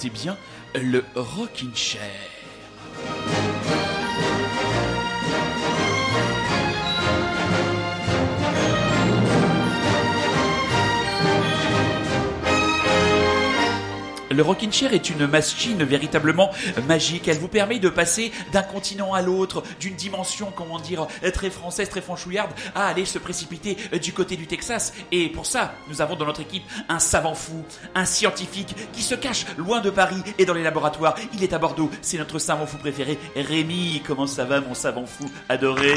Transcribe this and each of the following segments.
écoutez bien le Rockin' Chair. Le Rockin' Chair est une machine véritablement magique. Elle vous permet de passer d'un continent à l'autre, d'une dimension, comment dire, très française, très franchouillarde, à aller se précipiter du côté du Texas. Et pour ça, nous avons dans notre équipe un savant fou, un scientifique qui se cache loin de Paris et dans les laboratoires. Il est à Bordeaux. C'est notre savant fou préféré, Rémi. Comment ça va, mon savant fou adoré?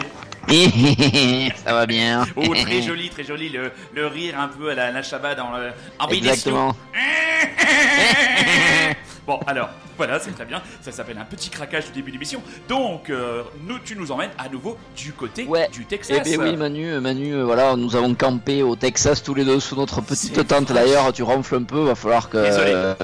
Ça va bien. Oh, très joli, très joli. Le, le rire un peu à la, la Shabbat dans le, en Exactement. Bon, alors, voilà, c'est très bien. Ça s'appelle un petit craquage du début d'émission. Donc, euh, nous, tu nous emmènes à nouveau du côté Ouais. du Texas. Eh ben oui, Manu, euh, Manu, euh, voilà, nous avons campé au Texas tous les deux sous notre petite tente. D'ailleurs, tu ronfles un peu, va falloir que, euh,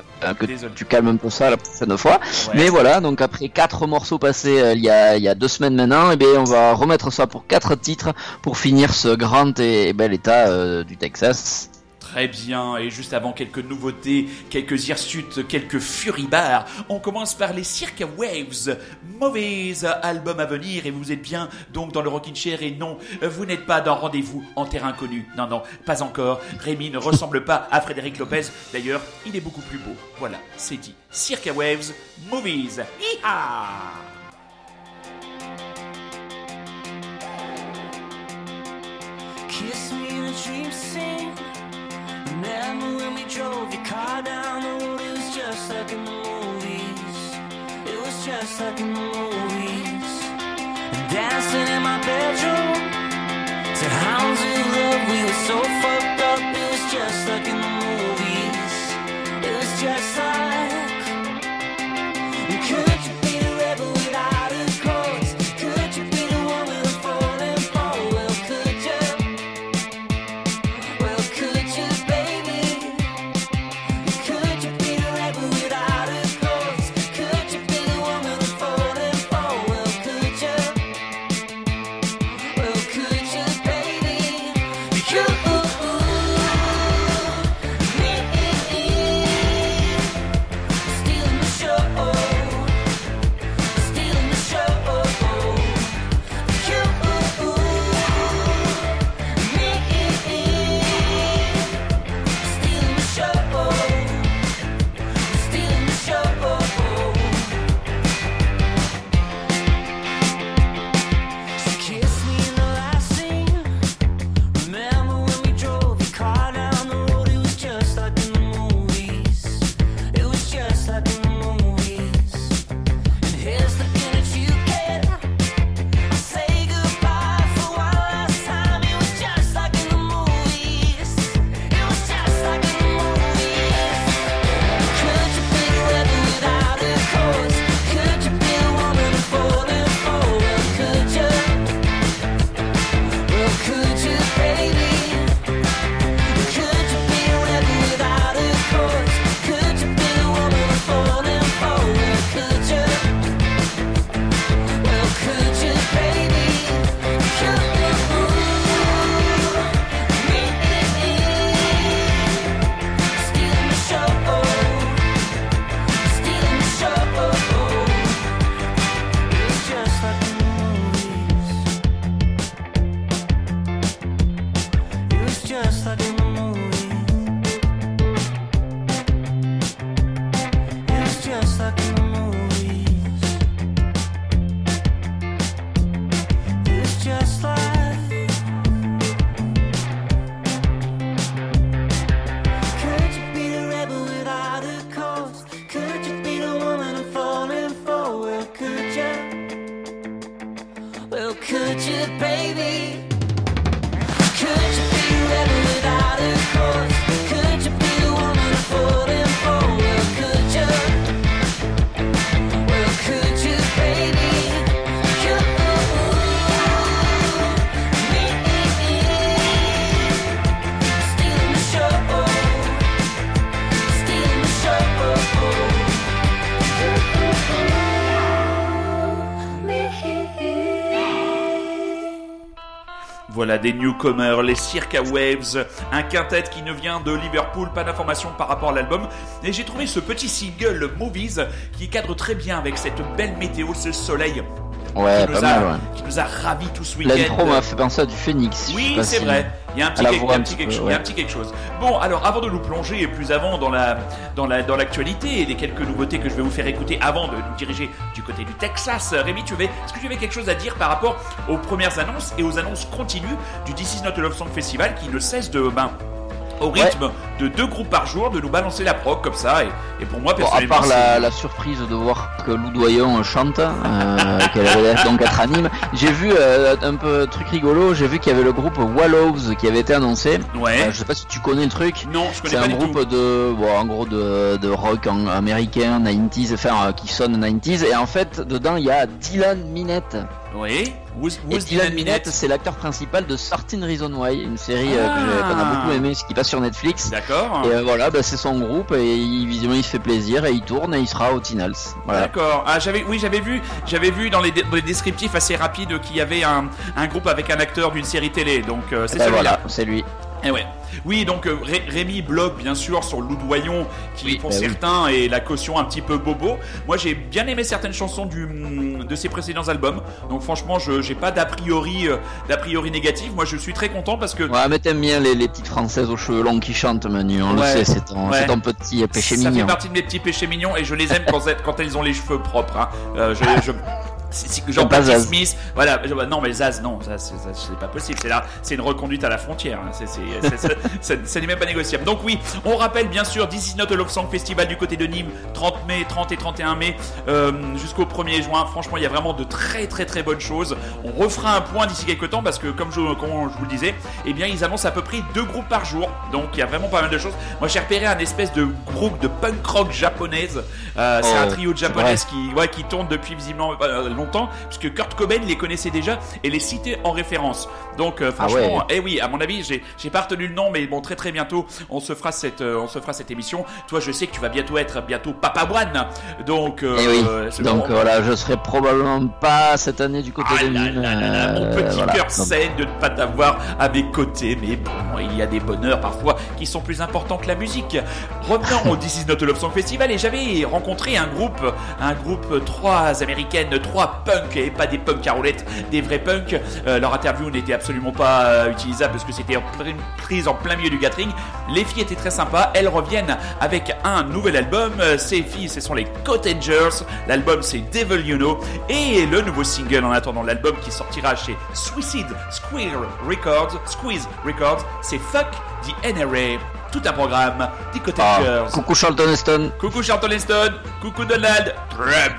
tu calmes un peu ça la prochaine fois. Ouais. Mais voilà, donc après quatre morceaux passés euh, il y a il y a deux semaines maintenant, et ben on va remettre ça pour quatre titres pour finir ce grand et, bel état du Texas. Très bien, et juste avant quelques nouveautés, quelques hirsutes, quelques furibars, on commence par les Circa Waves, mauvais album à venir, et vous êtes bien donc dans le Rockin' Chair, et non, vous n'êtes pas dans Rendez-vous en terre inconnue, non, non, pas encore, Rémi ne ressemble pas à Frédéric Lopez, d'ailleurs, il est beaucoup plus beau, voilà, c'est dit. Circa Waves, Movies, Hi-ha. Remember when we drove your car down the road? It was just like in the movies. It was just like in the movies. Dancing in my bedroom to hounds of love. We were so fucked up. It was just like in the movies. It was just des newcomers, les Circa Waves, un quintet qui ne vient de Liverpool, pas d'informations par rapport à l'album. Et j'ai trouvé ce petit single Movies qui cadre très bien avec cette belle météo, ce soleil Ouais, qui, pas nous a, mal, ouais. qui nous a ravis tout ce week-end. L'intro m'a fait penser à du Phoenix. Oui, pas c'est si- vrai. Il y a un petit, quelque- un petit chose. un petit quelque. Bon, alors avant de nous plonger plus avant dans la dans la dans l'actualité et les quelques nouveautés que je vais vous faire écouter avant de nous diriger du côté du Texas, Rémi, tu avais est-ce que tu avais quelque chose à dire par rapport aux premières annonces et aux annonces continues du This Is Not a Love Song Festival qui ne cesse de ben au rythme de deux groupes par jour de nous balancer la prog comme ça et, et pour moi Bon, à personnellement part la, surprise de voir que Lou Doyon chante, euh, qu'elle allait donc être anime, j'ai vu euh, un peu truc rigolo, j'ai vu qu'il y avait le groupe Wallows qui avait été annoncé. ouais Euh, je sais pas si tu connais le truc. non je connais C'est un du groupe tout de, bon, en gros de, de rock en- américain, 90s, enfin euh, qui sonne 90s. Et en fait, dedans il y a Dylan Minette. Oui Who's, Dylan Dylan Minette, c'est l'acteur principal de 13 Reasons Why, une série que j'ai- qu'on a Ah. beaucoup aimé, ce qui passe sur Netflix. d'accord Et euh, voilà, bah, c'est son groupe et il, visiblement il se fait plaisir et il tourne et il sera au Tinals. Voilà. D'accord. Ah, j'avais, oui, j'avais vu, j'avais vu dans les, dé- dans les descriptifs assez rapides qu'il y avait un, un groupe avec un acteur d'une série télé. Donc euh, c'est Bah, celui-là. voilà, c'est lui. Eh ouais. Oui, donc euh, Ré- Rémi blogue bien sûr sur Loudoyon, qui Oui, pour bah oui. certains est la caution un petit peu bobo. Moi, j'ai bien aimé certaines chansons du, de ses précédents albums. Donc franchement, je j'ai pas d'a priori, euh, d'a priori négatif. Moi, je suis très content parce que Ouais, mais t'aimes bien les, les petites françaises aux cheveux longs qui chantent, Manu, on Ouais, le sait, c'est ton, ouais. ton petit péché ça mignon. fait partie de mes petits péchés mignons et je les aime quand, elles- quand elles ont les cheveux propres. Hein. Euh, je, je- c'est- c'est- genre pas Patti Zaz. Smith, voilà. non, mais Zaz, non, ça, c'est pas possible. C'est là, c'est une reconduite à la frontière. hein. C'est, n'est même pas négociable. Donc oui, on rappelle bien sûr This Is Not a Love Song Festival du côté de Nîmes, 30 mai, 30 et 31 mai, euh, jusqu'au 1er juin. Franchement, il y a vraiment de très très très bonnes choses. On refera un point d'ici quelques temps parce que comme je, comme je vous le disais, eh bien ils annoncent à peu près deux groupes par jour. Donc il y a vraiment pas mal de choses. Moi j'ai repéré un espèce de groupe de punk rock japonaise. Euh, c'est Oh, un trio de c'est japonaises qui, ouais, qui tourne depuis visiblement euh, longtemps, puisque Kurt Cobain les connaissait déjà et les citait en référence. Donc euh, Ah franchement, ouais. eh oui, à mon avis, j'ai pas retenu le nom, mais bon très très bientôt on se fera cette euh, on se fera cette émission. Toi, je sais que tu vas bientôt être bientôt Papa One, donc euh, Eh oui, donc bon. voilà, je serai probablement pas cette année du côté Ah de là Nîmes. là là là, mon petit voilà. cœur saigne de ne pas t'avoir à mes côtés, mais bon, il y a des bonheurs parfois qui sont plus importants que la musique. Revenons au This Is Not a Love Song Festival et j'avais rencontré un groupe, un groupe trois américaines, trois punks et pas des punks à roulettes, des vrais punks. Euh, leur interview n'était absolument pas euh, utilisable parce que c'était prise en plein milieu du gathering. Les filles étaient très sympas, elles reviennent avec un nouvel album. Euh, Ces filles, ce sont les Cottagers. L'album c'est Devil You Know et le nouveau single en attendant l'album qui sortira chez Suicide Squeeze Records, Squeeze Records, c'est Fuck the NRA. Tout un programme des ah, Cottagers. coucou Charlton Heston. Coucou Charlton Heston, coucou Donald Trump.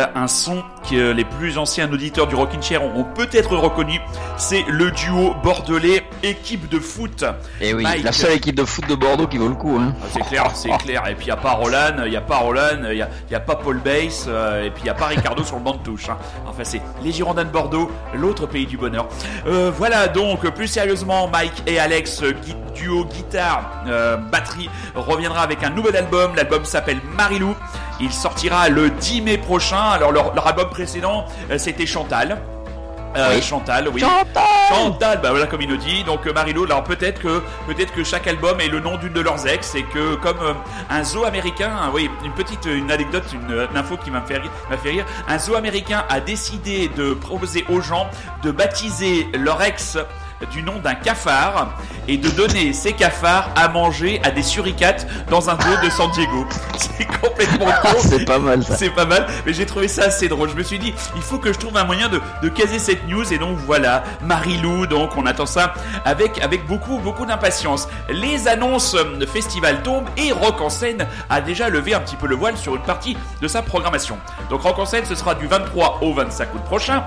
Voilà un son que les plus anciens auditeurs du Rockin' Chair auront peut-être reconnu. C'est le duo bordelais équipe de foot. Et oui, Mike. la seule équipe de foot de Bordeaux qui vaut le coup. Hein. Ah, C'est clair, c'est clair. Et puis il y a pas Roland, il y a pas Roland, il y a, pas Paul Bass, euh, et puis il y a pas Ricardo sur le banc de touche. hein. Enfin c'est les Girondins de Bordeaux, l'autre pays du bonheur. Euh, voilà donc plus sérieusement, Mike et Alex duo guitare euh, batterie reviendra avec un nouvel album. L'album s'appelle Marilou. Il sortira le 10 mai prochain. Alors leur, leur album précédent euh, c'était Chantal. Euh, Oui. Chantal, oui. Chantal Chantal, bah voilà comme il nous dit. Donc euh, Marilou, alors peut-être que peut-être que chaque album est le nom d'une de leurs ex et que comme euh, un zoo américain, hein, oui, une petite une anecdote, une, une info qui m'a fait rire, m'a fait rire. Un zoo américain a décidé de proposer aux gens de baptiser leur ex du nom d'un cafard et de donner ces cafards à manger à des suricates dans un zoo de San Diego. C'est complètement con. C'est pas mal ça. C'est pas mal, mais j'ai trouvé ça assez drôle. Je me suis dit, il faut que je trouve un moyen de, de caser cette news. Et donc voilà, Marilou, donc on attend ça avec, avec beaucoup, beaucoup d'impatience. Les annonces euh, festival tombent et Rock en scène a déjà levé un petit peu le voile sur une partie de sa programmation. Donc Rock en scène, ce sera du 23 au 25 août prochain.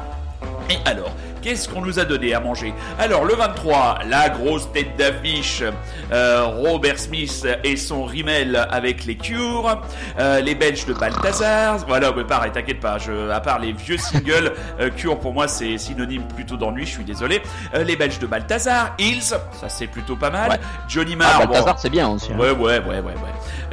Et alors, qu'est-ce qu'on nous a donné à manger? Alors, le 23, la grosse tête d'affiche, euh, Robert Smith et son Rimmel avec les Cures, euh, les Belges de Balthazar, voilà, mais pareil, t'inquiète pas, je, à part les vieux singles, euh, Cure pour moi c'est synonyme plutôt d'ennui, je suis désolé, Euh, les Belges de Balthazar, Hills, ça c'est plutôt pas mal, Ouais. Johnny Ah, Marr, bon, Balthazar, c'est bien aussi. hein. ouais, ouais, ouais, ouais, ouais,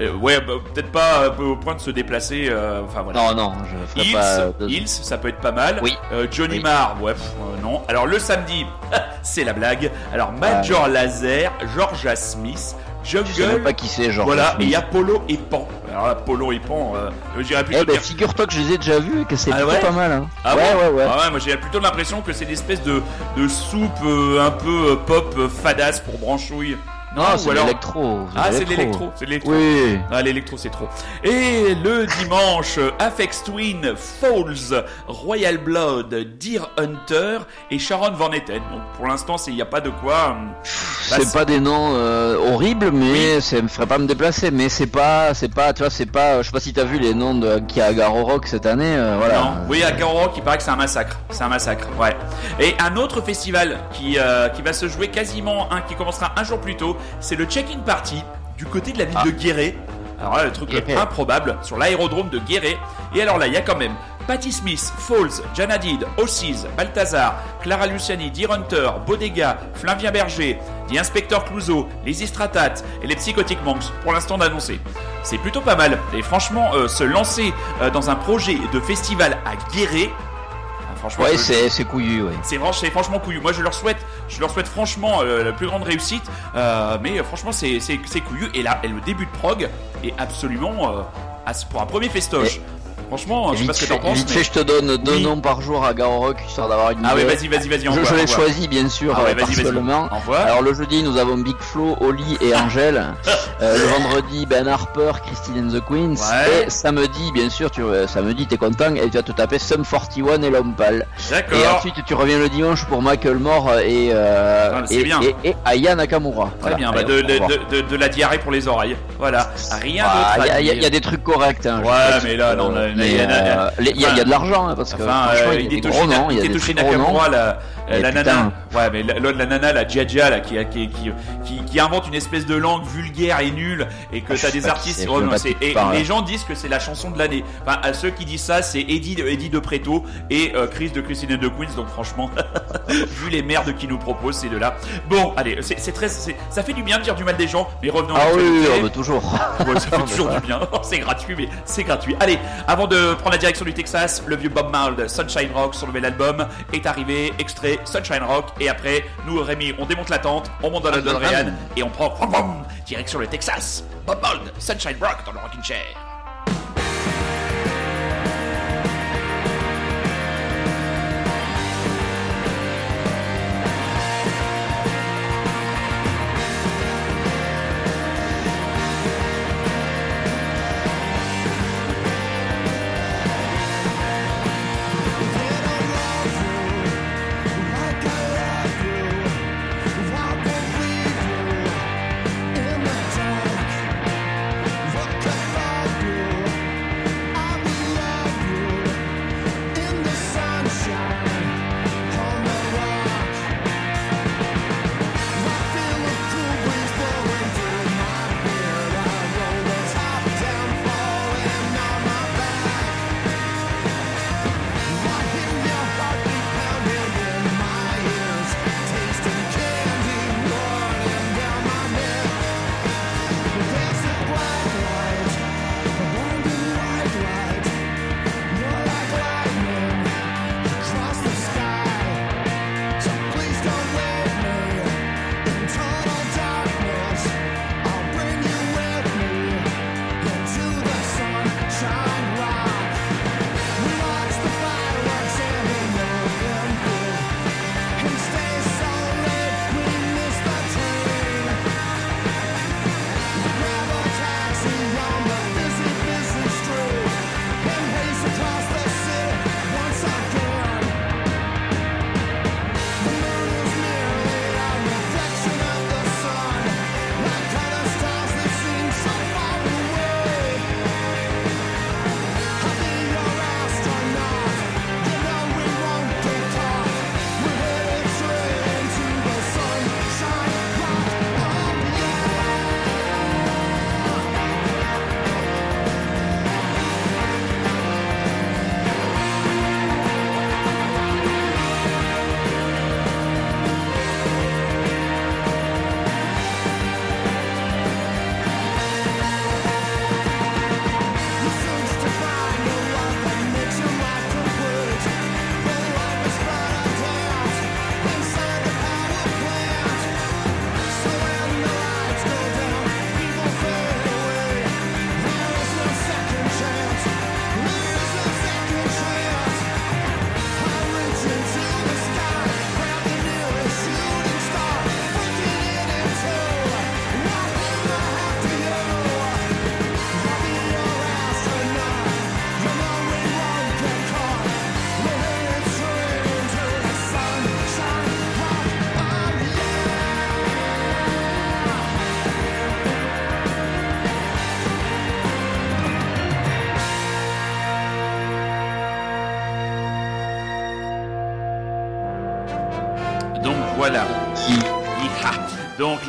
Euh, ouais, bah, peut-être pas euh, au point de se déplacer, euh, enfin voilà. Non, non, je ferai Hills, pas. de- Hills, ça peut être pas mal. Oui. Euh, Johnny Oui. Marr, ouais, pff, non. Alors le samedi, c'est la blague. Alors Major Laser, Georgia Smith, Je sais même Jungle, pas qui c'est, genre. voilà, et il y a Polo et Pan. Alors là, Polo et Pan, euh, j'irais plutôt Eh ben, dire- figure-toi que je les ai déjà vus et que c'est Ah plutôt ouais pas mal. Hein. Ah ouais, ouais, ouais. Ah ouais, moi j'ai plutôt l'impression que c'est une espèce de, de soupe euh, un peu euh, pop euh, fadasse pour branchouille. Non, Ah, c'est alors- l'électro. Ah, c'est l'électro, c'est l'électro. Oui. Ah, l'électro, c'est trop. Et le dimanche, Afex Twin, Falls, Royal Blood, Deer Hunter et Sharon Van Etten. Donc pour l'instant, il n'y a pas de quoi. bah, C'est pas des noms euh, horribles, mais ça me ferait pas me déplacer. Mais c'est pas, c'est pas, tu vois, c'est pas. Je sais pas si t'as vu les noms de qui a Garo Rock cette année. euh, voilà. Non, oui, à Garo Rock, il paraît que c'est un massacre. C'est un massacre, ouais. Et un autre festival qui, euh, qui va se jouer quasiment, un qui commencera un jour plus tôt, c'est le Check-in Party du côté de la ville Ah. de Guéret. Alors là, le truc Guéret. improbable, sur l'aérodrome de Guéret. Et alors là, il y a quand même Patti Smith, Falls, Jan Hadid, Ossies, Balthazar, Clara Luciani, Deer Hunter, Bodega, Flavien Berger, The Inspector Clouseau, les Istratat et les Psychotic Monks, pour l'instant d'annoncer. C'est plutôt pas mal. Et franchement, euh, se lancer euh, dans un projet de festival à Guéret, enfin, franchement, Ouais, je- c'est, couillu, ouais. c'est franchement couillu. Moi, je leur souhaite, je leur souhaite franchement euh, la plus grande réussite. Euh, mais euh, franchement, c'est couillu. Et là, le début de prog est absolument pour un premier festoche. Franchement, je sais pas ce que t'en penses. vite fait, je te donne deux Oui. noms par jour à Garo Rock histoire d'avoir une Ah idée. vas-y, vas-y, vas-y. Je, je l'ai choisi bien sûr Ah ouais. Envoie. Alors le jeudi nous avons Big Flo, Oli et Angèle. Euh, le vendredi Ben Harper, Christine and the Queens. Ouais. Et samedi bien sûr tu euh, samedi t'es content et tu vas te taper Sum 41 et L'Homme Pâle. Et D'accord. ensuite tu reviens le dimanche pour Michael Moore et euh, Ah, et, bien. et, et Aya Nakamura. Très Voilà. bien. Bah, Allez, de, de, de, de- de la diarrhée pour les oreilles. Voilà. Rien Ah, d'autre. Il y, a- y y des trucs corrects. Hein, Ouais, mais là, non, mais, il y a- euh, les- il y a, il y a de l'argent hein, parce que Enfin, franchement, euh, il gros y a des très gros noms. Nakamura, la, la nana. Ouais, mais la, la, nana, la Djadja, là, qui, qui, qui, qui, qui invente une espèce de langue vulgaire et nulle, et que Ah, t'as des qui artistes. oh, non, qui et les gens disent que c'est la chanson de l'année. Enfin, à ceux qui disent ça, c'est Eddie, Eddie de Preto et euh, Chris de Christine de Queens. Donc, franchement, vu les merdes qu'ils nous proposent, ces deux-là. Bon, allez, c'est très, ça fait du bien de dire du mal des gens, mais revenons à Ah oui, toujours. Ça fait toujours du bien. c'est gratuit, mais c'est gratuit. Allez, avant de prendre la direction du Texas, le vieux Bob Marley, Sunshine Rock, son nouvel album, est arrivé, extrait Sunshine Rock. Et après, nous, Rémi, on démonte la tente, on monte dans la DeLorean et on prend direction le Texas. Bob Marley, Sunshine Rock dans le Rockin' Chair.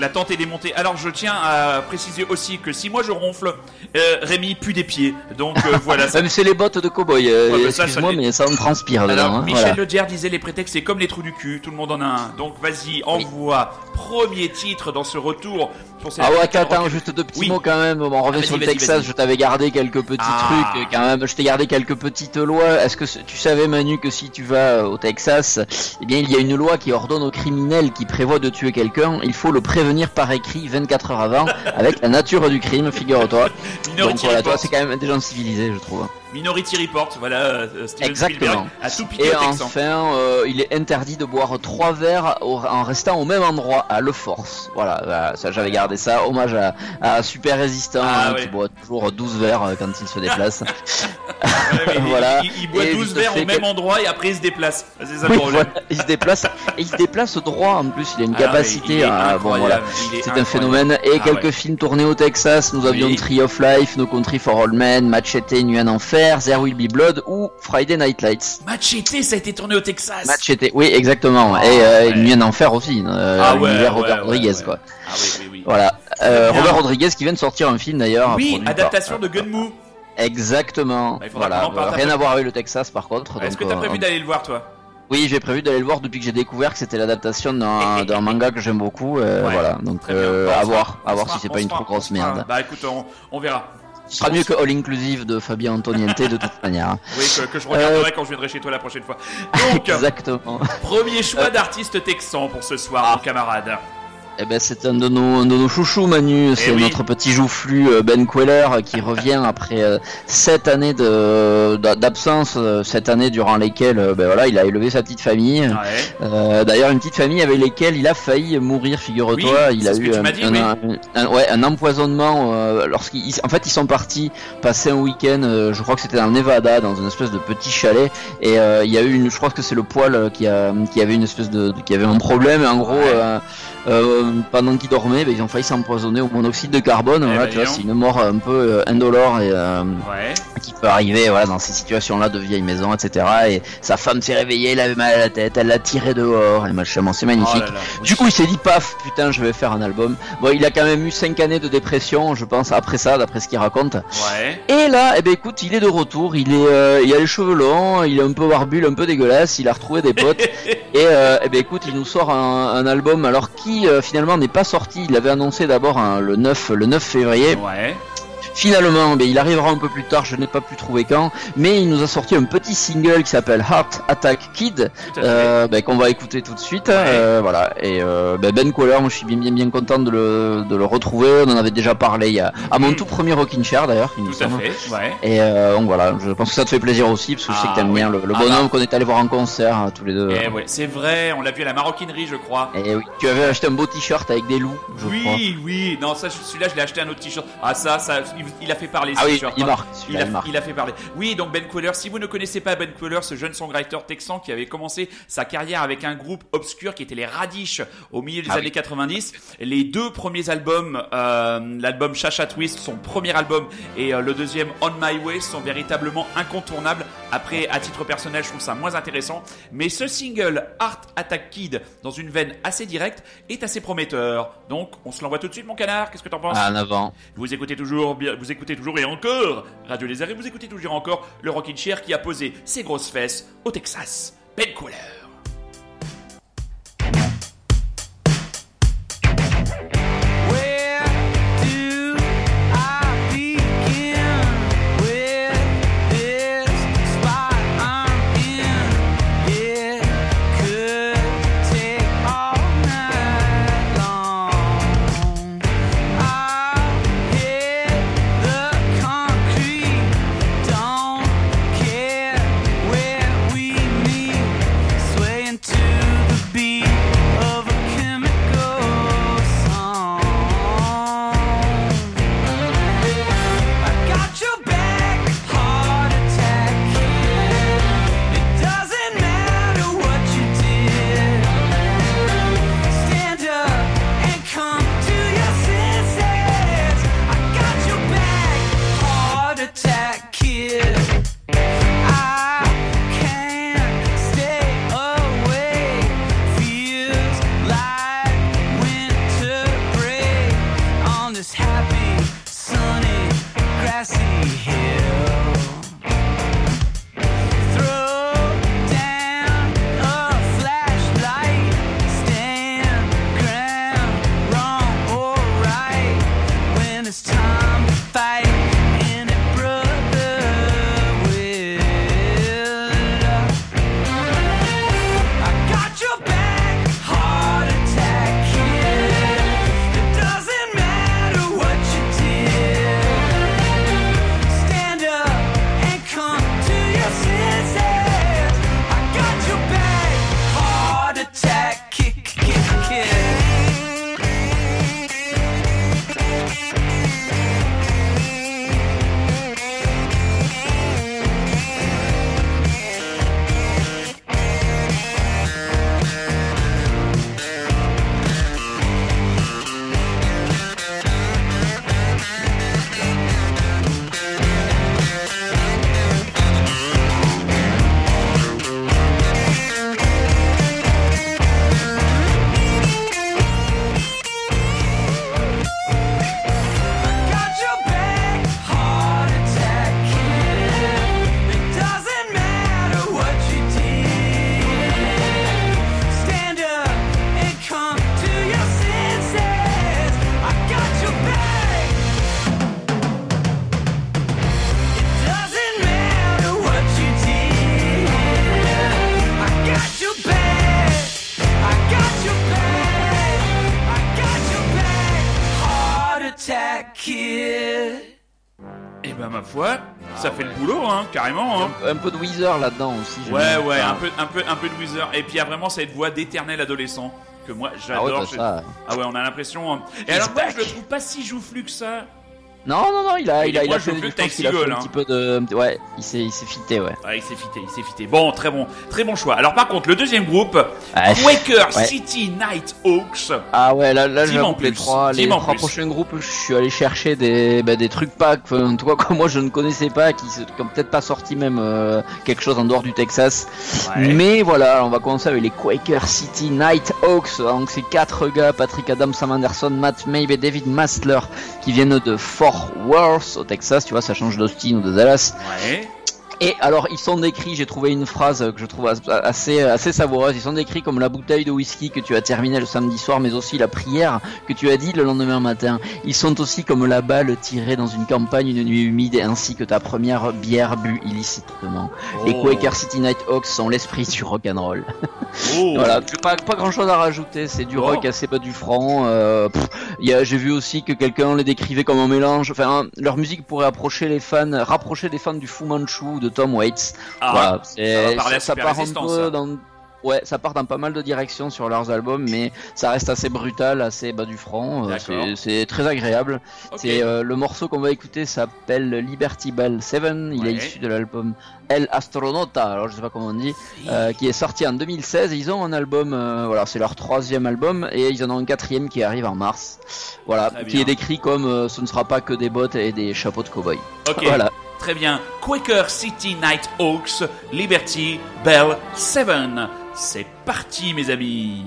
La tente est démontée. Alors je tiens à préciser aussi que si moi je ronfle, euh, Rémi pue des pieds. Donc euh, voilà. ça- Ah, c'est les bottes de cow-boy. euh, Ouais, Excuse-moi, fait- mais ça me transpire dedans. Hein, Michel voilà. Disait les prétextes c'est comme les trous du cul, tout le monde en a un. Donc vas-y, envoie premier titre dans ce retour Ah ouais, attends, juste deux petits Oui. mots quand même. On revient vas-y, sur le Texas. Je t'avais gardé quelques petits Ah. trucs, euh, quand même. Je t'ai gardé quelques petites lois. Est-ce que tu savais, Manu, que si tu vas euh, au Texas, eh bien, il y a une loi qui ordonne aux criminels qui prévoit de tuer quelqu'un, il faut le prévenir par écrit 24 heures avant, avec la nature du crime, figure-toi. Donc Minority voilà, toi, c'est quand même des gens civilisés, je trouve. Minority Report, voilà, euh, Steven Exactement. A tout Et enfin, euh, il est interdit de boire trois verres en restant au même endroit à Le Force. Voilà, voilà, ça j'avais gardé ça. Hommage à, à Super Résistant Ah, hein, ouais. qui boit toujours 12 verres euh, quand il se déplace. Ouais, mais il- Voilà. il, il boit Et 12 vite verres au même endroit et après il se déplace. C'est ça Oui, le problème. voilà, il se déplace et il se déplace droit en plus. Il a une Ah, capacité. à- bon voilà. C'est un phénomène. Et Ah, quelques ouais. films tournés au Texas. Nous avions Oui. Tree of Life, No Country for All Men, Machete, Nuit en Enfer, There Will Be Blood ou Friday Night Lights. Machete, ça a été tourné au Texas. Machete, oui, exactement. Ah, et euh. Nuit en Enfer aussi. Euh, Ah ouais, Robert Rodriguez, quoi. Ah oui, oui. Voilà. Euh. Robert Rodriguez qui vient de sortir un film d'ailleurs. Oui, produit par- adaptation de Gunmoo. Exactement. Bah, voilà. Rien à voir avec le Texas par contre. Est-ce que t'as euh, prévu d'aller le voir, toi? Oui, j'ai prévu d'aller le voir depuis que j'ai découvert que c'était l'adaptation d'un manga que j'aime beaucoup. euh, Ouais. Voilà. Donc euh, à voir, à voir si c'est pas une trop grosse merde. Bah écoute, on, on verra. Ce sera mieux que All Inclusive de Fabien Antoniente de toute manière. Oui, que, que je Euh, regarderai quand je viendrai chez toi la prochaine fois. Donc, Exactement. premier choix Euh. d'artiste texan pour ce soir, Ah. mon camarade. Eh ben, c'est un de nos, un de nos chouchous, Manu. C'est Eh oui. notre petit joufflu euh, Ben Queller euh, qui revient après euh, sept années de d'a- d'absence, sept années durant lesquelles, ben voilà, il a élevé sa petite famille. Ouais. Euh, D'ailleurs, une petite famille avec lesquelles il a failli mourir, figure-toi. Oui, il c'est a eu un, m'as dit, un- oui. un- un- ouais, un empoisonnement. Euh, lorsqu'ils, en fait, ils sont partis passer un week-end. euh, je crois que c'était dans le Nevada, dans une espèce de petit chalet. Et il y a eu une, je crois que c'est le poil qui a, qui avait une espèce de, de- qui avait un problème. En gros, Ouais. Pendant qu'ils dormaient, ben, ils ont failli s'empoisonner au monoxyde de carbone. Eh Voilà, ben, tu vois, c'est une mort un peu euh, indolore et euh, Ouais. qui peut arriver voilà dans ces situations là de vieille maison etc et sa femme s'est réveillée elle avait mal à la tête elle l'a tiré dehors et machin c'est Oh magnifique là là. du coup il s'est dit paf putain je vais faire un album bon il a quand même eu 5 années de dépression je pense après ça d'après ce qu'il raconte Ouais. et là eh ben écoute il est de retour il est euh, il a les cheveux longs il est un peu barbu un peu dégueulasse il a retrouvé des potes et euh, eh ben écoute il nous sort un, un album alors qui euh, finalement n'est pas sorti il avait annoncé d'abord le 9 le 9 février Ouais. Finalement, ben, il arrivera un peu plus tard, je n'ai pas pu trouver quand, mais il nous a sorti un petit single qui s'appelle Heart Attack Kid, euh, ben, qu'on va écouter tout de suite. Ouais. euh, voilà. Et euh, ben, ben moi je suis bien bien bien content de le, de le retrouver. On en avait déjà parlé il y a, à mon Mhm. tout premier Rockin' Chair d'ailleurs. Tout à fait. Ouais. Et donc voilà, je pense que ça te fait plaisir aussi, parce que je sais Ah, que t'aimes oui. bien le, le Ah, bonhomme bah. qu'on est allé voir en concert hein, tous les deux. Eh ouais, c'est vrai, on l'a vu à la maroquinerie, je crois. Et oui, tu avais acheté un beau t-shirt avec des loups, je crois. Oui, oui, non, ça, celui-là, je l'ai acheté un autre t-shirt. Ah, ça, ça, il, il a fait parler Ah oui, il hein. marque, Il celui-là, a, il marque. il a fait parler. Oui, donc Ben Queller, si vous ne connaissez pas Ben Queller, ce jeune songwriter texan qui avait commencé sa carrière avec un groupe obscur qui était les Radish au milieu des Ah oui. années 90, les deux premiers albums, euh, l'album Chacha Twist, son premier album, et euh, le deuxième On My Way sont véritablement incontournables. Après, à titre personnel, je trouve ça moins intéressant, mais ce single Art Attack Kid, dans une veine assez directe, est assez prometteur. Donc, on se l'envoie tout de suite, mon canard. Qu'est-ce que t'en penses? Ah, en avant. vous écoutez toujours, bien, vous écoutez toujours et encore Radio Les Arrêts, vous écoutez toujours encore le Rockin' Chair qui a posé ses grosses fesses au Texas. Ben Queller. Ça fait le boulot, hein, carrément. Hein. Un peu de Weezer là-dedans aussi. Ouais, ouais, un peu, un peu, un peu de Weezer. Et puis il y a vraiment cette voix d'éternel adolescent que moi Ah ouais, j'adore. Je-. Ah ouais, on a l'impression. hein. Et He's alors moi, je le trouve pas si joufflu que ça. Non, non, non, il a, Il il a, il a fait, que pense qu'il a fait un hein. petit peu de, ouais, il s'est, il s'est fité, ouais. Ah, il s'est fité, il s'est fité. Bon, très bon, très bon choix. Alors par contre, le deuxième groupe, Ah, Quaker ouais. City Night Hawks. Ah ouais, là, là j'avoue les plus, trois, les trois prochains groupes, je suis allé chercher des, bah, des trucs pas, que, cas, que moi je ne connaissais pas, qui qui ont peut-être pas sorti même euh, quelque chose en dehors du Texas. Ouais. Mais voilà, on va commencer avec les Quaker City Night Hawks. Donc c'est quatre gars, Patrick Adams, Sam Anderson, Matt Mabe et David Mastler, qui viennent de Fort Worth au Texas. Tu vois, ça change d'Austin ou de Dallas. Ouais. Et alors, ils sont décrits, j'ai trouvé une phrase que je trouve as- assez, assez savoureuse, ils sont décrits comme la bouteille de whisky que tu as terminée le samedi soir, mais aussi la prière que tu as dit le lendemain matin. Ils sont aussi comme la balle tirée dans une campagne une nuit humide, ainsi que ta première bière bue illicitement. Les Oh. Quaker City Night Hawks sont l'esprit du rock'n'roll. Oh. Voilà, pas, pas grand chose à rajouter, c'est du Bon. rock assez bas du franc. Euh, J'ai vu aussi que quelqu'un les décrivait comme un mélange, enfin leur musique pourrait approcher les fans, rapprocher des fans du Fu Manchu de Tom Waits. Ah, Voilà, ça va ça, part un peu ça. dans... Ouais, ça part dans pas mal de directions sur leurs albums, mais ça reste assez brutal, assez bas du front. euh, c'est- très agréable. C'est euh, le morceau qu'on va écouter s'appelle Liberty Bell 7. Il Ouais. est issu de l'album El Astronauta. Alors je sais pas comment on dit, euh, qui est sorti en 2016. Ils ont un album, voilà, c'est leur troisième album et ils en ont un quatrième qui arrive en mars. Voilà, qui est décrit comme ce ne sera pas que des bottes et des chapeaux de cow-boy. Voilà. Très bien. Quaker City Night Hawks, Liberty Bell 7. C'est parti, mes amis.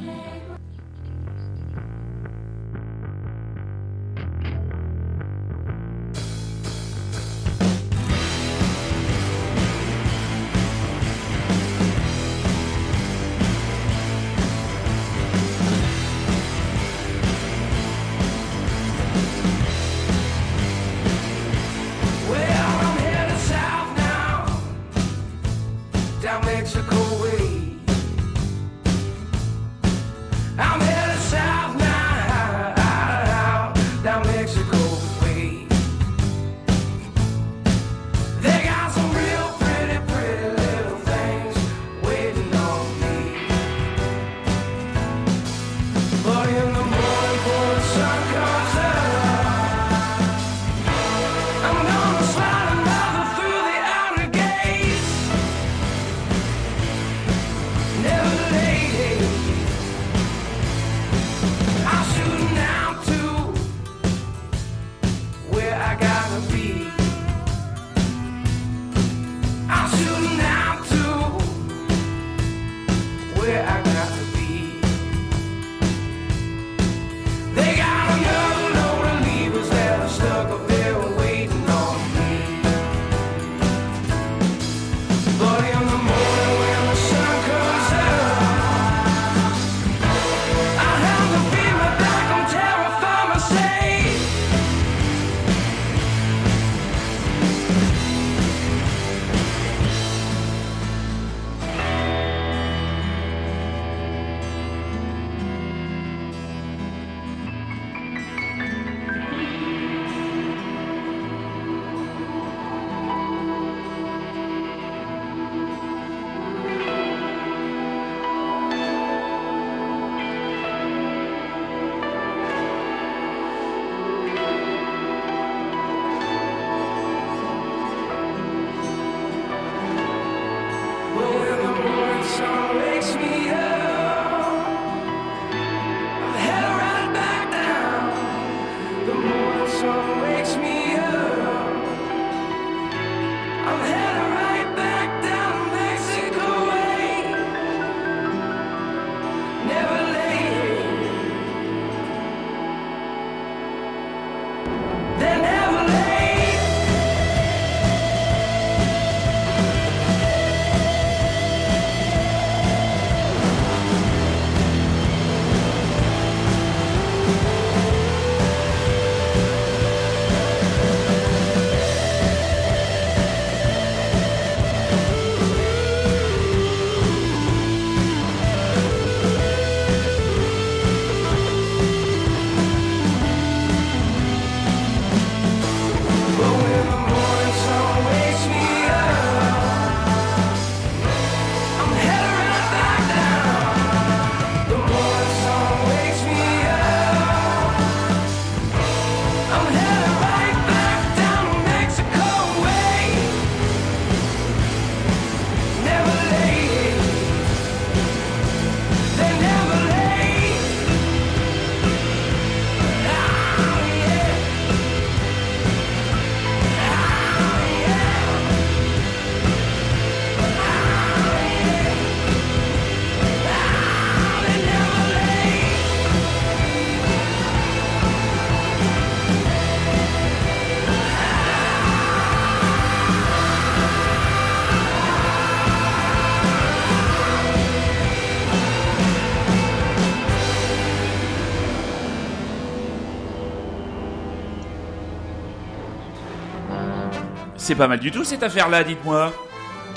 C'est pas mal du tout cette affaire-là, dites-moi.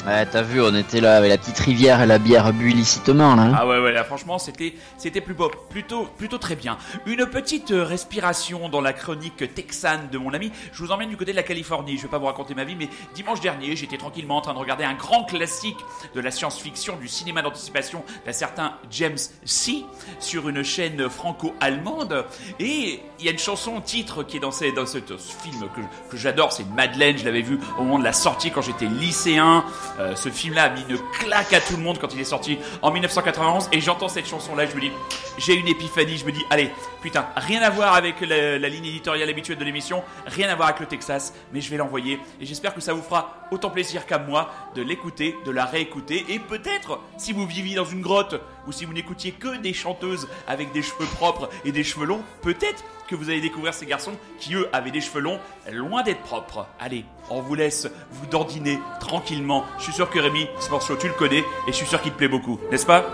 Ouais, t'as vu, on était là avec la petite rivière et la bière bu illicitement là. hein. Ah ouais ouais là franchement c'était c'était plus beau plutôt plutôt très bien. Une petite euh, respiration dans la chronique texane de mon ami. Je vous emmène du côté de la Californie. Je vais pas vous raconter ma vie mais dimanche dernier j'étais tranquillement en train de regarder un grand classique de la science-fiction du cinéma d'anticipation d'un certain James C sur une chaîne franco-allemande et il y a une chanson titre qui est dans, dans ce film que, que j'adore, c'est Madeleine, je l'avais vu au moment de la sortie quand j'étais lycéen. Euh, ce film-là a mis une claque à tout le monde quand il est sorti en 1991 et j'entends cette chanson-là, je me dis, j'ai une épiphanie, je me dis, allez, putain, rien à voir avec la, la ligne éditoriale habituelle de l'émission, rien à voir avec le Texas, mais je vais l'envoyer. Et j'espère que ça vous fera autant plaisir qu'à moi de l'écouter, de la réécouter. Et peut-être, si vous viviez dans une grotte ou si vous n'écoutiez que des chanteuses avec des cheveux propres et des cheveux longs, peut-être que vous allez découvrir ces garçons qui, eux, avaient des cheveux longs, loin d'être propres. Allez, on vous laisse vous dandiner tranquillement. Je suis sûr que Rémi, ce morceau, tu le connais, et je suis sûr qu'il te plaît beaucoup, n'est-ce pas?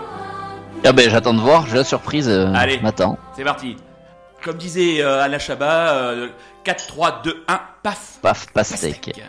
Ah ben j'attends de voir, j'ai la surprise, euh, Allez. m'attends. C'est parti. Comme disait euh, Alain Chabat, euh, 4, 3, 2, 1, paf Paf, pastèque. Pastèque.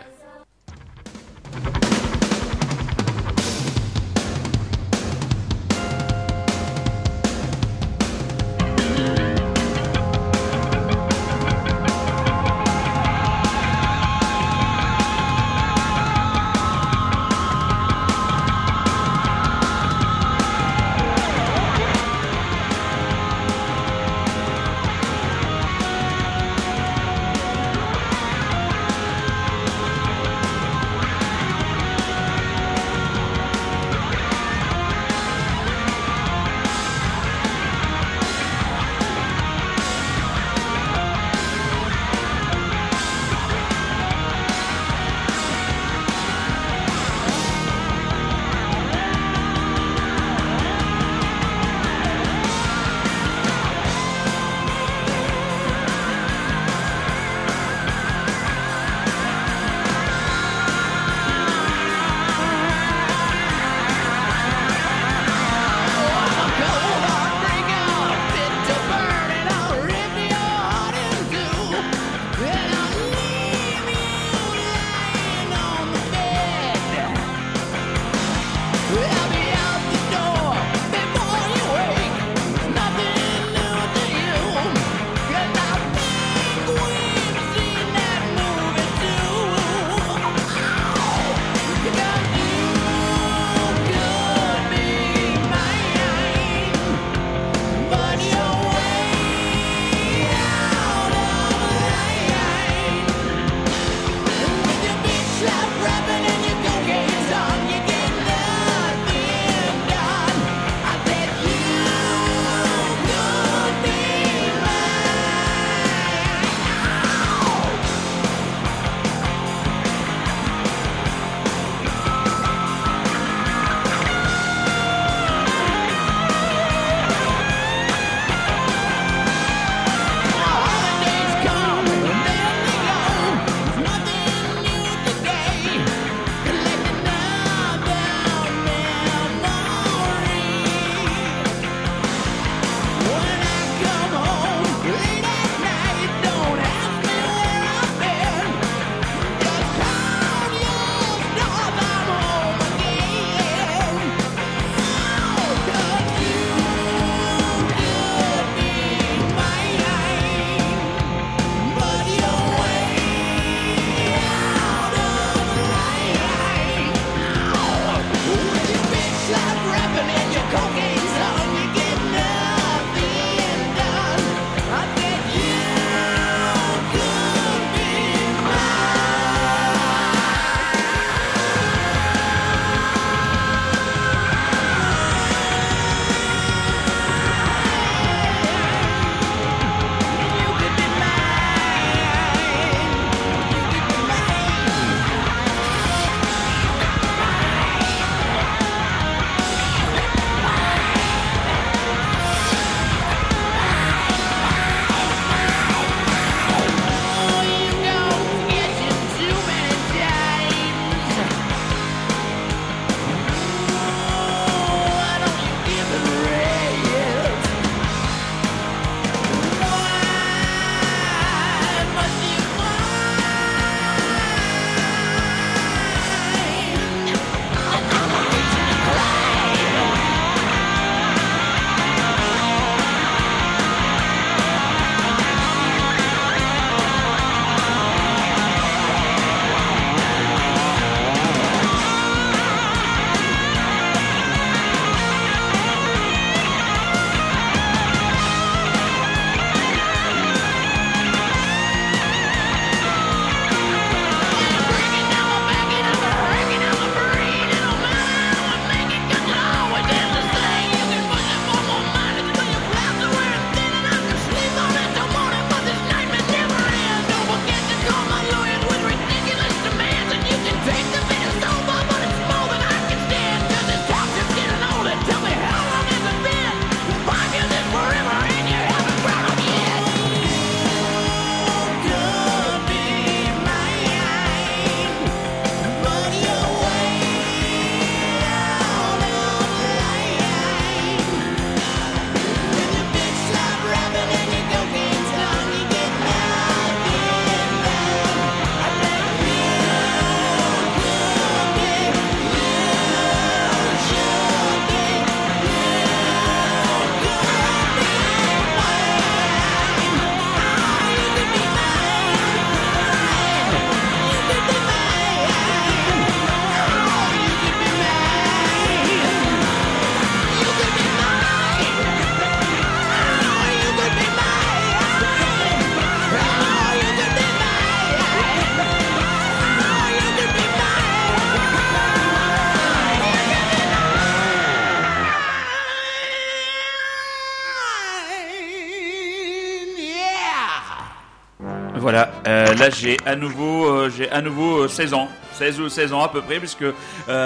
Voilà, euh, là j'ai à nouveau, euh, j'ai à nouveau euh, 16 ans, 16 ou 16 ans à peu près, puisque euh,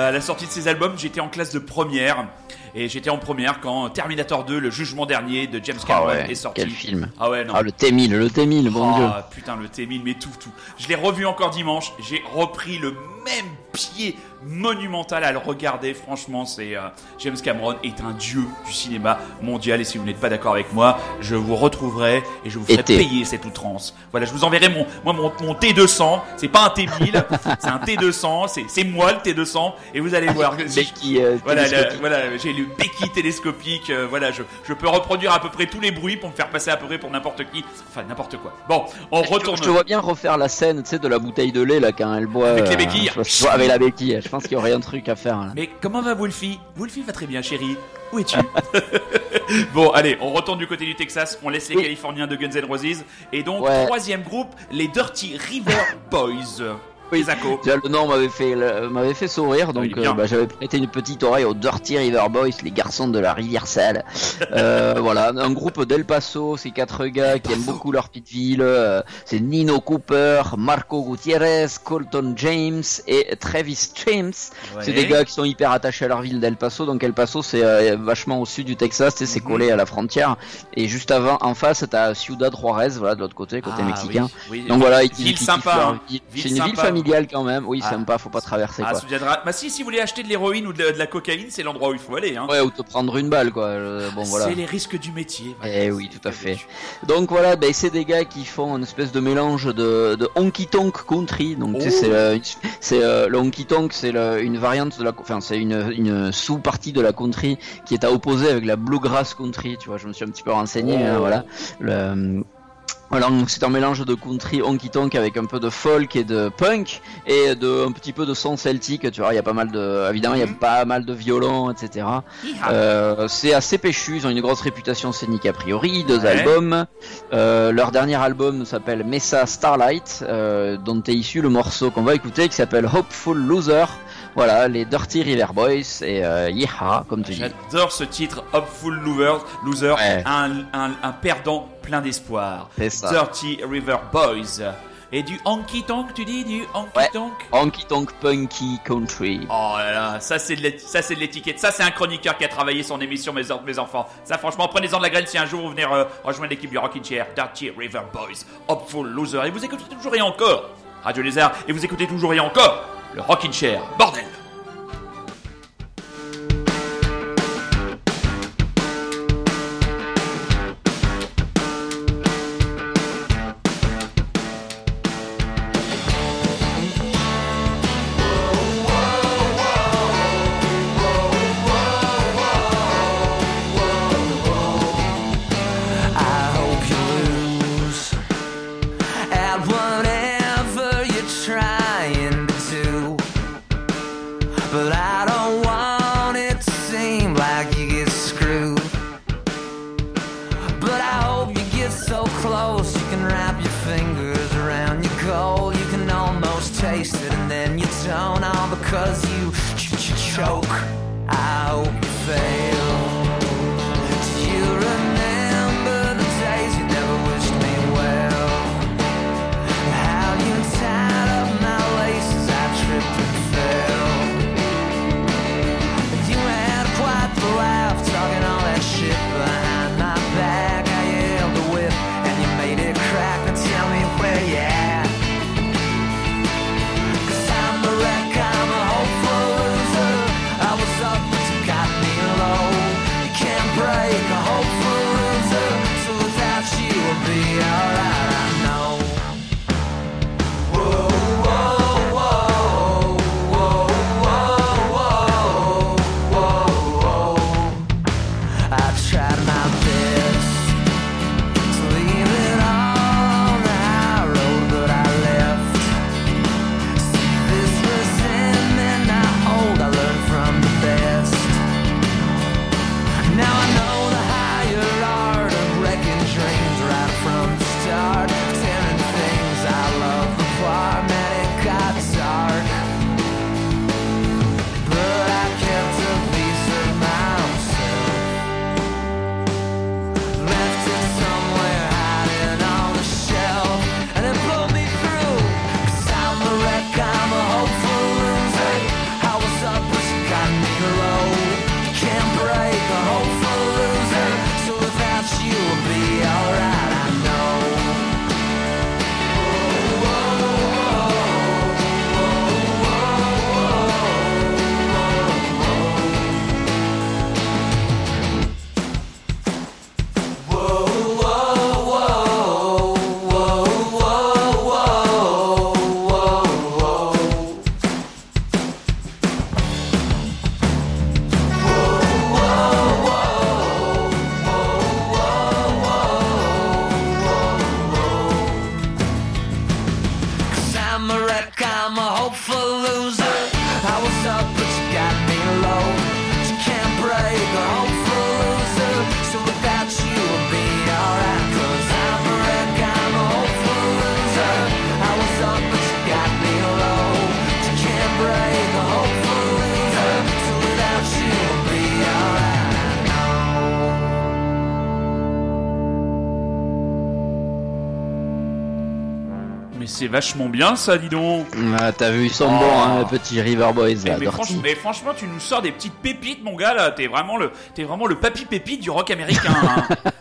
à la sortie de ces albums, j'étais en classe de première. Et j'étais en première quand Terminator 2, le jugement dernier de James Ah Cameron ouais, est sorti. quel film. Ah ouais, non. Ah, le T-1000, le T-1000, bon Dieu. Ah, putain, le T1000, mais tout, tout. Je l'ai revu encore dimanche. J'ai repris le même pied monumental à le regarder. Franchement, c'est euh, James Cameron est un dieu du cinéma mondial. Et si vous n'êtes pas d'accord avec moi, je vous retrouverai et je vous ferai payer cette outrance. Voilà, je vous enverrai mon, moi, mon, mon T200. C'est pas un T1000, c'est un T200. C'est, c'est moi le T200. Et vous allez voir. je- Becky, euh, voilà, la- voilà, j'ai le béquille télescopique. euh, voilà, je, je peux reproduire à peu près tous les bruits pour me faire passer à peu près pour n'importe qui. Enfin, n'importe quoi. Bon, on Je- retourne. Je te vois bien refaire la scène, tu sais, de la bouteille de lait là quand elle boit. Avec les euh, béquilles. je- je vois, avec la béquille. Je pense qu'il y aurait un truc à faire. Là. Mais comment va Wolfie? Wolfie va très bien, chérie. Où es-tu? Bon, allez, on retourne du côté du Texas. On laisse les Oui. Californiens de Guns N' Roses. Et donc, Ouais. troisième groupe, les Dirty River Boys. Isako. Déjà, le nom m'avait fait m'avait fait sourire, donc est bien. euh, bah, j'avais prêté une petite oreille aux Dirty River Boys, les garçons de la rivière sale. Euh, voilà, un groupe d'El Paso, ces quatre gars qui aiment beaucoup leur petite ville. euh, c'est Nino Cooper, Marco Gutiérrez, Colton James et Travis James. C'est des gars qui sont hyper attachés à leur ville d'El Paso. Donc El Paso, c'est vachement au sud du Texas, c'est Mhm. collé à la frontière. Et juste avant, en face, t'as Ciudad Juarez, voilà, de l'autre côté, côté Ah, mexicain. oui, oui. Donc voilà, ils Ville ils sympa, hein. Ville C'est une ville sympa. Familiale quand même. Oui, Ah. sympa, faut pas traverser Ah, quoi. Bah si, si vous voulez acheter de l'héroïne ou de la, de la cocaïne, c'est l'endroit où il faut aller. Hein. Ouais, ou te prendre une balle quoi. Euh, bon voilà. C'est les risques du métier. Eh oui, tout à fait. Donc voilà, ben, c'est des gars qui font une espèce de mélange de, de honky tonk country. Donc Oh. c'est euh, c'est euh, le honky tonk, c'est une variante de la, enfin c'est une, une sous-partie de la country qui est à opposer avec la bluegrass country. Tu vois, je me suis un petit peu renseigné. Oh. hein, voilà. Le, voilà, donc c'est un mélange de country honky tonk avec un peu de folk et de punk et de un petit peu de son celtique. Tu vois, il y a pas mal de, évidemment, il y a Mhm. pas mal de violons, etc. Euh, c'est assez péchu, ils ont une grosse réputation scénique a priori, deux Ouais. albums. Euh, leur dernier album s'appelle Mesa Starlight, euh, dont est issu le morceau qu'on va écouter qui s'appelle Hopeful Loser. Voilà, les Dirty River Boys et euh, Yeehaw, comme tu dis. J'adore ce titre, Hopeful Loser, loser Ouais. un, un, un perdant plein d'espoir. C'est ça. Dirty River Boys. Et du honky tonk, tu dis Du honky Ouais. tonk? Honky Tonk Punky Country. Oh là là, ça c'est de l'ét- ça c'est de l'étiquette. Ça c'est un chroniqueur qui a travaillé son émission mes, mes enfants. Ça franchement, prenez-en de la graine si un jour vous venez euh, rejoindre l'équipe du Rockin' Chair, Dirty River Boys, Hopeful Loser. Et vous écoutez toujours et encore Radio Lézard. Et vous écoutez toujours et encore le Rockin' Chair. Bordel vachement bien ça, dis donc. Ah, T'as vu, ils sont Oh. bons, hein, les petits River Boys, Eh, là, mais, franchement, mais franchement, tu nous sors des petites pépites, mon gars, là. T'es vraiment le, t'es vraiment le papy pépite du rock américain. hein.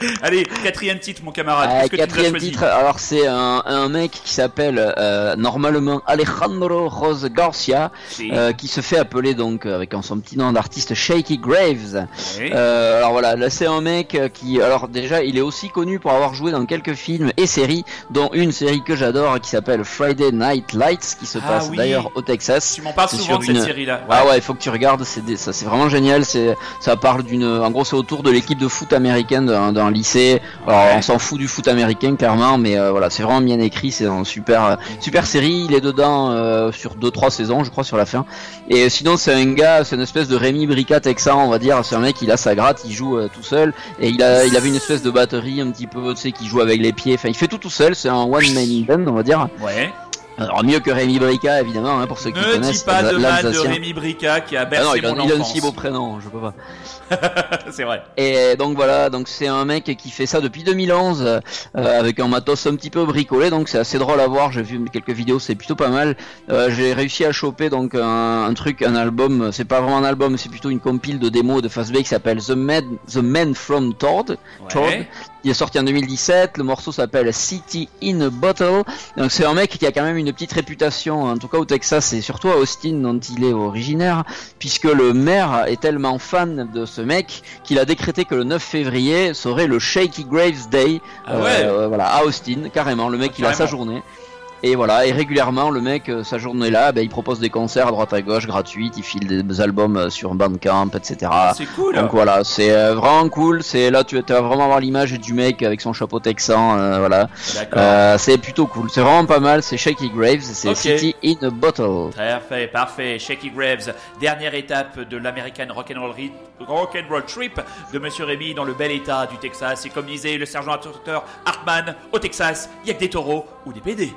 Allez, quatrième titre, mon camarade. Euh, que quatrième titre, alors c'est un, un mec qui s'appelle euh, normalement Alejandro Rose Garcia, euh, qui se fait appeler donc avec son petit nom d'artiste Shaky Graves. Oui. Alors voilà, là c'est un mec qui, alors déjà, il est aussi connu pour avoir joué dans quelques films et séries, dont une série que j'adore qui s'appelle Friday Night Lights, qui se Ah passe oui. d'ailleurs au Texas. Tu m'en parles souvent de cette une- série-là. Ah ouais, il faut que tu regardes, c'est des- ça c'est vraiment génial, c'est ça parle d'une en gros c'est autour de l'équipe de foot américaine d'un lycée. Alors Ouais. on s'en fout du foot américain clairement mais euh, voilà, c'est vraiment bien écrit, c'est un super euh, super série, il est dedans euh, sur deux trois saisons, je crois sur la fin. Et sinon c'est un gars, c'est une espèce de Rémi Brica texan, on va dire, c'est un mec, il a sa gratte, il joue euh, tout seul et il a il avait une espèce de batterie un petit peu, tu sais, qui joue avec les pieds, enfin il fait tout tout seul, c'est un one man band, on va dire. Ouais. Alors mieux que Rémi Brica évidemment hein, pour ceux qui Ne dis connaissent pas de mal de. Rémi Brica qui a Ah bercé non, il a, mon il a un si beau prénom, je peux pas. C'est vrai. Et donc voilà, donc c'est un mec qui fait ça depuis 2011 euh, avec un matos un petit peu bricolé, donc c'est assez drôle à voir. J'ai vu quelques vidéos, c'est plutôt pas mal. Euh, J'ai réussi à choper donc un, un truc, un album. C'est pas vraiment un album, c'est plutôt une compile de démos de Fastback qui s'appelle The Man, The Man from Todd. Todd. Ouais. Il est sorti en 2017. Le morceau s'appelle City in a Bottle. Donc c'est un mec qui a quand même une petite réputation, en tout cas au Texas et surtout à Austin dont il est originaire, puisque le maire est tellement fan de ce mec qu'il a décrété que le 9 février serait le Shaky Graves Day. Ah ouais. euh, voilà, à Austin, carrément. Le mec il a sa Carrément. journée. Et voilà, et régulièrement, le mec, euh, sa journée là, ben, il propose des concerts à droite à gauche, gratuits, il file des albums euh, sur Bandcamp, etc. C'est cool. Donc voilà, c'est euh, vraiment cool. C'est là, tu vas vraiment avoir l'image du mec avec son chapeau texan. euh, voilà. Euh, c'est plutôt cool. C'est vraiment pas mal. C'est Shaky Graves, c'est. City in a Bottle. Parfait, parfait. Shaky Graves, dernière étape de l'American Rock'n'Roll Rock'n'Roll Trip de Monsieur Rémy dans le bel état du Texas. Et comme disait le sergent instructeur Hartman, au Texas, il y a que des taureaux ou des PD.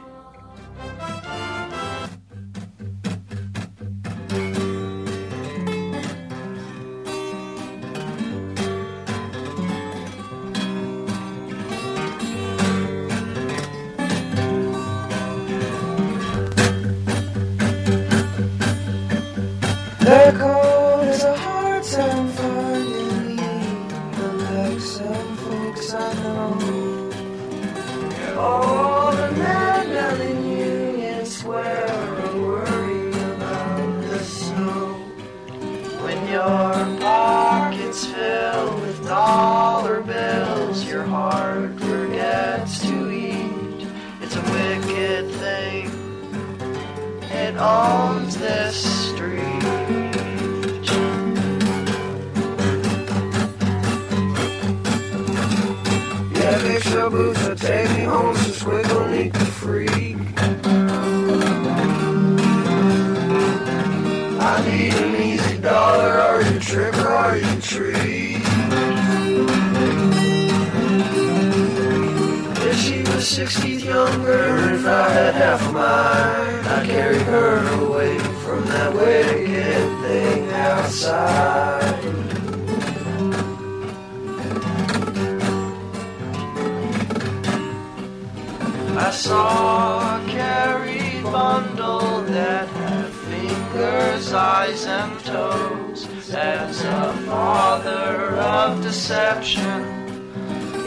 They're heart forgets to eat. It's a wicked thing. It owns this street. Yeah, fix your boots and take me home to Squiggle Neat the Freak. I need an easy dollar, are you trick or are you treat? Six teeth younger, if I had half of mine, I'd carry her away from that wicked thing outside. I saw a Carrie bundle that had fingers, eyes, and toes. As a father of deception,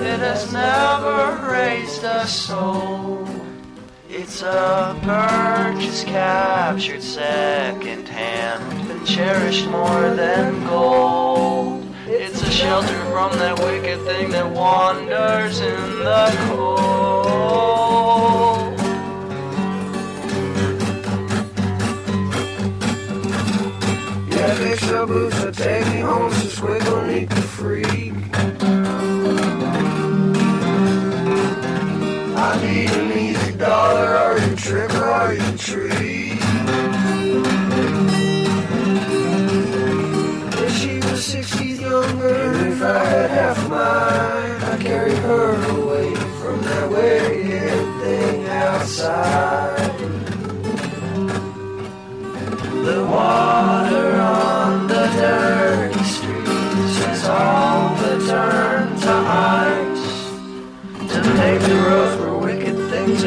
it has never raised a soul. It's a purchase captured second hand, been cherished more than gold. It's a shelter from that wicked thing that wanders in the cold. Yeah, fix your boots and take me home to Squiggle Neat the Freak. Dollar, are you trick or are you treat? If she was six teeth younger, and if I had half mine, I'd carry her away from that wicked thing outside.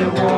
Боже.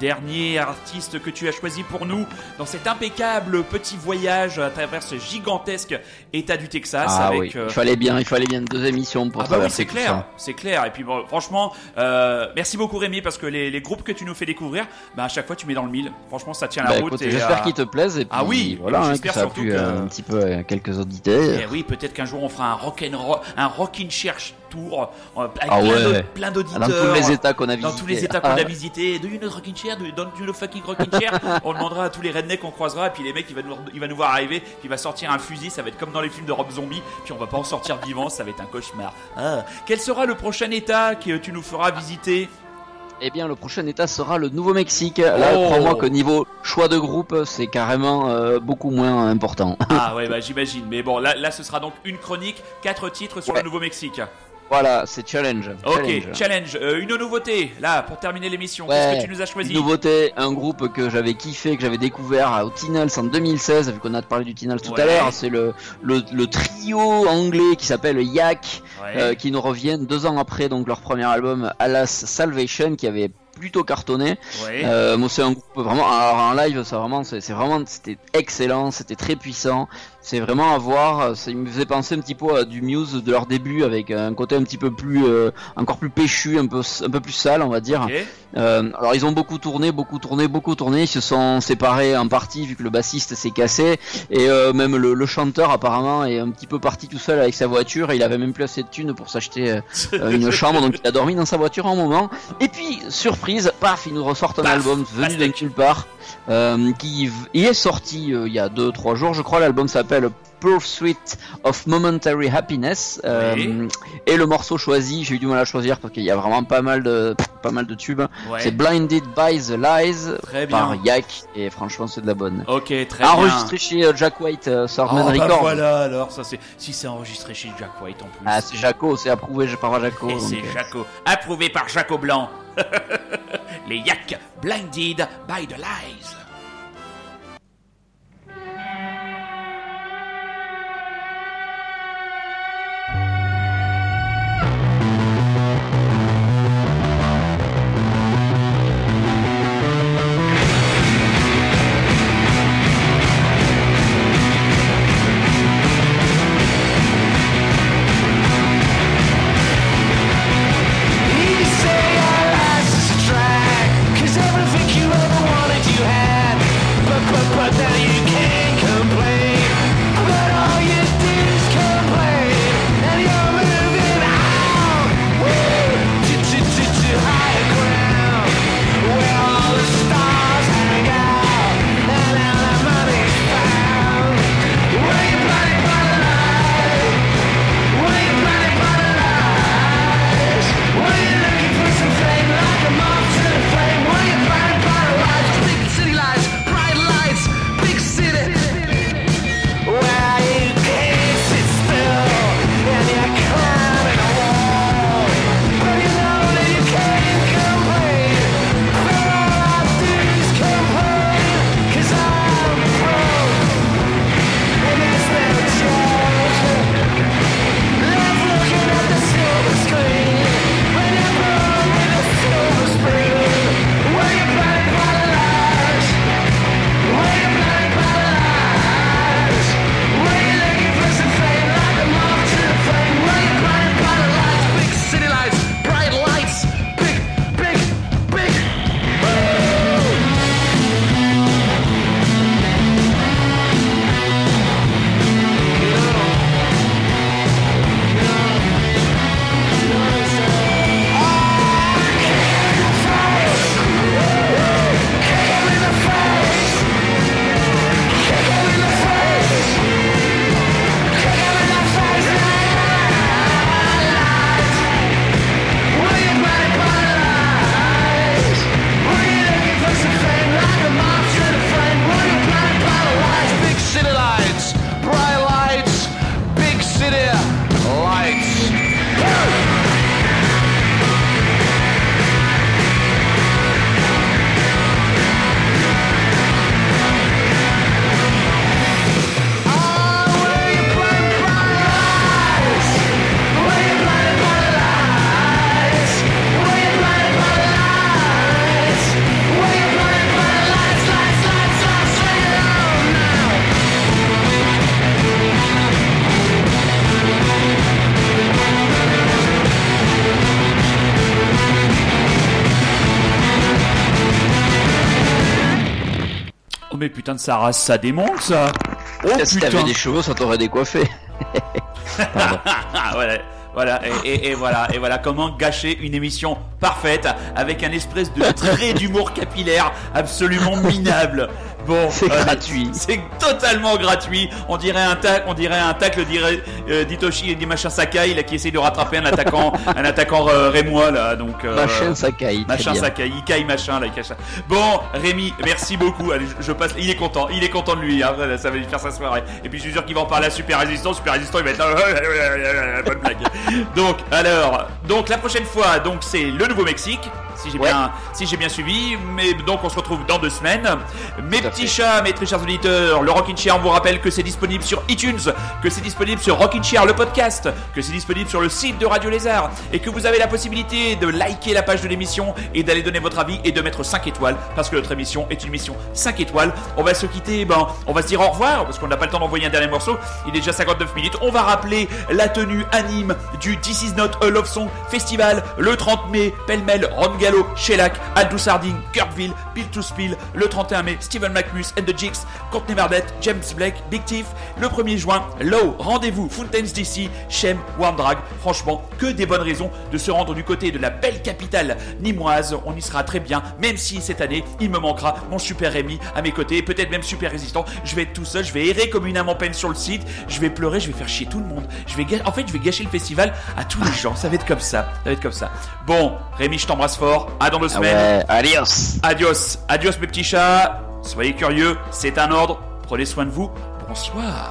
Dernier artiste que tu as choisi pour nous dans cet impeccable petit voyage à travers ce gigantesque état du Texas Ah avec oui, euh, il fallait bien, il fallait bien deux émissions pour Ah bah oui, c'est clair, c'est clair. Et puis bon, franchement, euh, merci beaucoup Rémi parce que les, les groupes que tu nous fais découvrir, bah à chaque fois tu mets dans le mille. Franchement, ça tient la Bah, route. et, j'espère euh, qu'ils te plaisent et puis Ah oui, voilà, et hein, j'espère ça a surtout plu que- euh, un petit peu à quelques auditeurs. Eh oui, peut-être qu'un jour on fera un rock and roll, un rockin' cherche tour euh, avec Ah plein ouais. d'aud- plein d'auditeurs. Dans tous les états qu'on a Dans visités. tous les états qu'on Ah, a visités, do you know rockin' chair, do you don't you know fucking rockin' chair? On demandera à tous les rednecks qu'on croisera, et puis les mecs, il va nous, il va nous voir arriver, puis il va sortir un fusil, ça va être comme dans les films de Rob Zombie, puis on va pas en sortir vivant, ça va être un cauchemar. Ah. Quel sera le prochain état que tu nous feras visiter? Eh bien, le prochain état sera le Nouveau-Mexique. Là, Oh. crois-moi que niveau choix de groupe, c'est carrément euh, beaucoup moins important. Ah ouais, bah j'imagine. Mais bon, là, là, ce sera donc une chronique, quatre titres sur Ouais. le Nouveau-Mexique. Voilà, c'est challenge. Ok, challenge. Euh, une nouveauté, là, pour terminer l'émission. Ouais, Qu'est-ce que tu nous as choisi Une nouveauté, un groupe que j'avais kiffé, que j'avais découvert au Tinals en 2016, vu qu'on a parlé du Tinals tout Ouais. à l'heure, c'est le, le, le trio anglais qui s'appelle Yak, Ouais. euh, qui nous reviennent deux ans après donc leur premier album Alas Salvation, qui avait plutôt cartonné. ouais. Euh, moi, c'est un groupe vraiment. Alors en live, ça vraiment, c'est vraiment, c'était excellent, c'était très puissant. C'est vraiment à voir. Ça me faisait penser un petit peu à du Muse de leur début, avec un côté un petit peu plus, euh, encore plus péchu, un peu, un peu plus sale, on va dire. Euh, alors ils ont beaucoup tourné, beaucoup tourné, beaucoup tourné. Ils se sont séparés en partie vu que le bassiste s'est cassé et euh, même le, le chanteur apparemment est un petit peu parti tout seul avec sa voiture. Il avait même plus assez de thunes pour s'acheter euh, euh, une chambre, donc il a dormi dans sa voiture un moment. Et puis surprise, paf, ils nous ressortent un Paf, album venu pastèque. nulle part euh, qui est sorti euh, il y a 2-3 jours, je crois. L'album s'appelle Pursuit of Momentary Happiness euh, Oui. et le morceau choisi, j'ai eu du mal à choisir parce qu'il y a vraiment pas mal de pas mal de tubes. Ouais. C'est Blinded by the Lies Très par. Yak et franchement c'est de la bonne. Ok, très Enregistré bien. chez euh, Jack White, euh, Swordman Oh, bah Records. voilà alors, ça c'est si c'est enregistré chez Jack White en plus. Ah c'est Jaco, c'est approuvé par Jaco. Et c'est euh, Jaco, approuvé par Jaco Blanc. Les Yak, blinded by the lies. Mais putain de sa race, ça démonte ça. Oh Si t'avais des cheveux, ça t'aurait décoiffé. Ah, voilà. Voilà, et, et- et voilà, et voilà comment gâcher une émission parfaite avec un espèce de trait d'humour capillaire absolument minable. Bon, C'est euh, gratuit. C'est totalement gratuit. On dirait un tac, on dirait un tacle, dirait euh, d'Itoshi et dit machin Sakai là qui essaye de rattraper un attaquant, un attaquant euh, rémois là. Donc Machin Sakai. Machin. Sakai, Ikai machin là. Bon, Rémi, merci beaucoup. Allez, je, je passe. Il est content, il est content de lui. Hein, ça va lui faire sa soirée. Et puis je suis sûr qu'il va en parler à Super Résistant. Super Résistant, il va être là. Bonne blague. Donc, alors, donc la prochaine fois, donc c'est le Nouveau-Mexique. Si j'ai Ouais. bien, si j'ai bien suivi, mais donc on se retrouve dans deux semaines. Mes petits fait. chats, mes très chers auditeurs, le Rockin' Chair, on vous rappelle que c'est disponible sur iTunes, que c'est disponible sur Rockin' Chair, le podcast, que c'est disponible sur le site de Radio Lézard, et que vous avez la possibilité de liker la page de l'émission et d'aller donner votre avis et de mettre 5 étoiles, parce que notre émission est une émission 5 étoiles. On va se quitter, ben, on va se dire au revoir, parce qu'on n'a pas le temps d'envoyer un dernier morceau. Il est déjà 59 minutes. On va rappeler la tenue anime du This Is Not a Love Song Festival le 30 mai, pêle-mêle, Ron Gallo, Shellac, Aldous Harding, Kirkville, Bill to Spill, le 31 mai, Stephen McMus and the Jigs, Courtney Barnett, James Blake, Big Thief, le 1er juin, Low, rendez-vous, Fountains DC, Shem, Warm Drag. Franchement, que des bonnes raisons de se rendre du côté de la belle capitale nimoise. On y sera très bien, même si cette année, il me manquera mon super Rémi à mes côtés, peut-être même super résistant. Je vais être tout seul, je vais errer comme une âme en peine sur le site, je vais pleurer, je vais faire chier tout le monde. Je vais, en fait, je vais gâcher le festival à tous les gens. Ça va être comme ça. Ça va être comme ça. Bon, Rémi, je t'embrasse fort. À dans deux Ah semaines. ouais, adios. Adios, adios mes petits chats. Soyez curieux, c'est un ordre. Prenez soin de vous. Bonsoir.